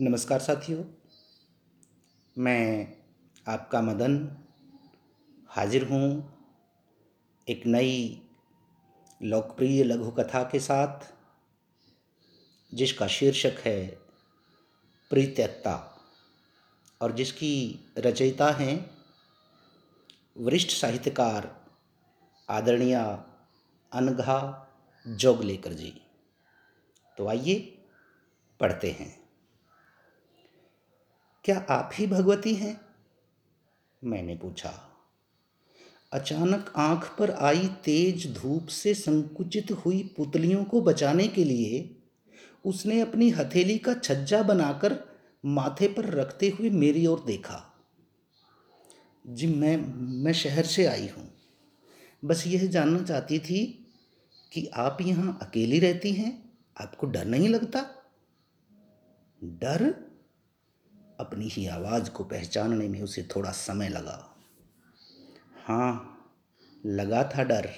नमस्कार साथियों, मैं आपका मदन हाजिर हूँ एक नई लोकप्रिय लघु कथा के साथ, जिसका शीर्षक है प्रीत्यता और जिसकी रचयिता हैं वरिष्ठ साहित्यकार आदरणीय अनघा जोगलेकर जी। तो आइए पढ़ते हैं। क्या आप ही भगवती हैं? मैंने पूछा। अचानक आँख पर आई तेज धूप से संकुचित हुई पुतलियों को बचाने के लिए, उसने अपनी हथेली का छज्जा बनाकर माथे पर रखते हुए मेरी ओर देखा। जी, मैं मैं शहर से आई हूँ। बस यह जानना चाहती थी कि आप यहाँ अकेली रहती हैं? आपको डर नहीं लगता? डर? अपनी ही आवाज़ को पहचानने में उसे थोड़ा समय लगा। हाँ लगा था डर।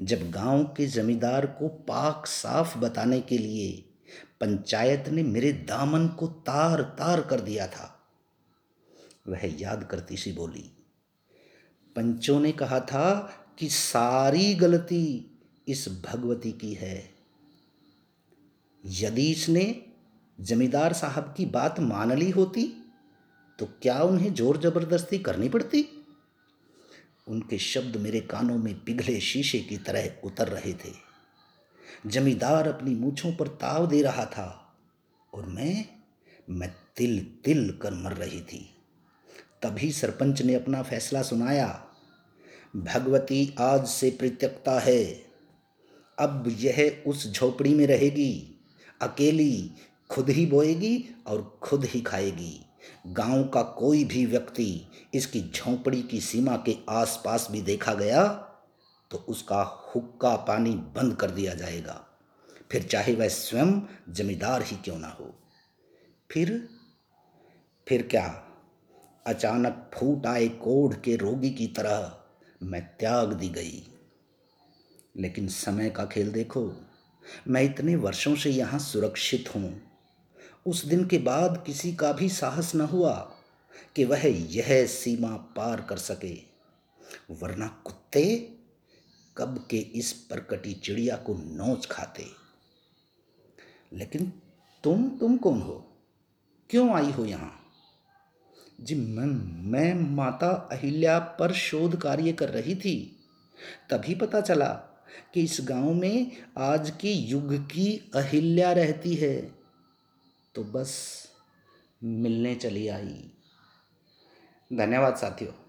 जब गाँव के जमींदार को पाक साफ़ बताने के लिए पंचायत ने मेरे दामन को तार तार कर दिया था, वह याद करती सी बोली, पंचों ने कहा था कि सारी गलती इस भगवती की है। यदि इसने जमींदार साहब की बात मान ली होती तो क्या उन्हें ज़ोर ज़बरदस्ती करनी पड़ती? उनके शब्द मेरे कानों में पिघले शीशे की तरह उतर रहे थे। जमींदार अपनी मूछों पर ताव दे रहा था, और मैं मैं तिल तिल कर मर रही थी। तभी सरपंच ने अपना फैसला सुनाया, भगवती आज से प्रत्यक्ता है। अब यह उस झोपड़ी में रहेगी, अकेली खुद ही बोएगी और खुद ही खाएगी। गाँव का कोई भी व्यक्ति इसकी झोंपड़ी की सीमा के आसपास भी देखा गया तो उसका हुक्का पानी बंद कर दिया जाएगा। फिर चाहे वह स्वयं जमींदार ही क्यों ना हो। फिर फिर क्या अचानक फूट आए कोढ़ के रोगी की तरह मैं त्याग दी गई। लेकिन समय का खेल देखो, मैं इतने वर्षों से यहाँ सुरक्षित हूँ। उस दिन के बाद किसी का भी साहस न हुआ कि वह यह सीमा पार कर सके। वरना कुत्ते कब के इस परकटी चिड़िया को नोच खाते। लेकिन तुम तुम कौन हो? क्यों आई हो यहाँ? जी, मैं मैं माता अहिल्या पर शोध कार्य कर रही थी। तभी पता चला कि इस गाँव में आज के युग की अहिल्या रहती है। तो बस मिलने चली आई। धन्यवाद साथियों।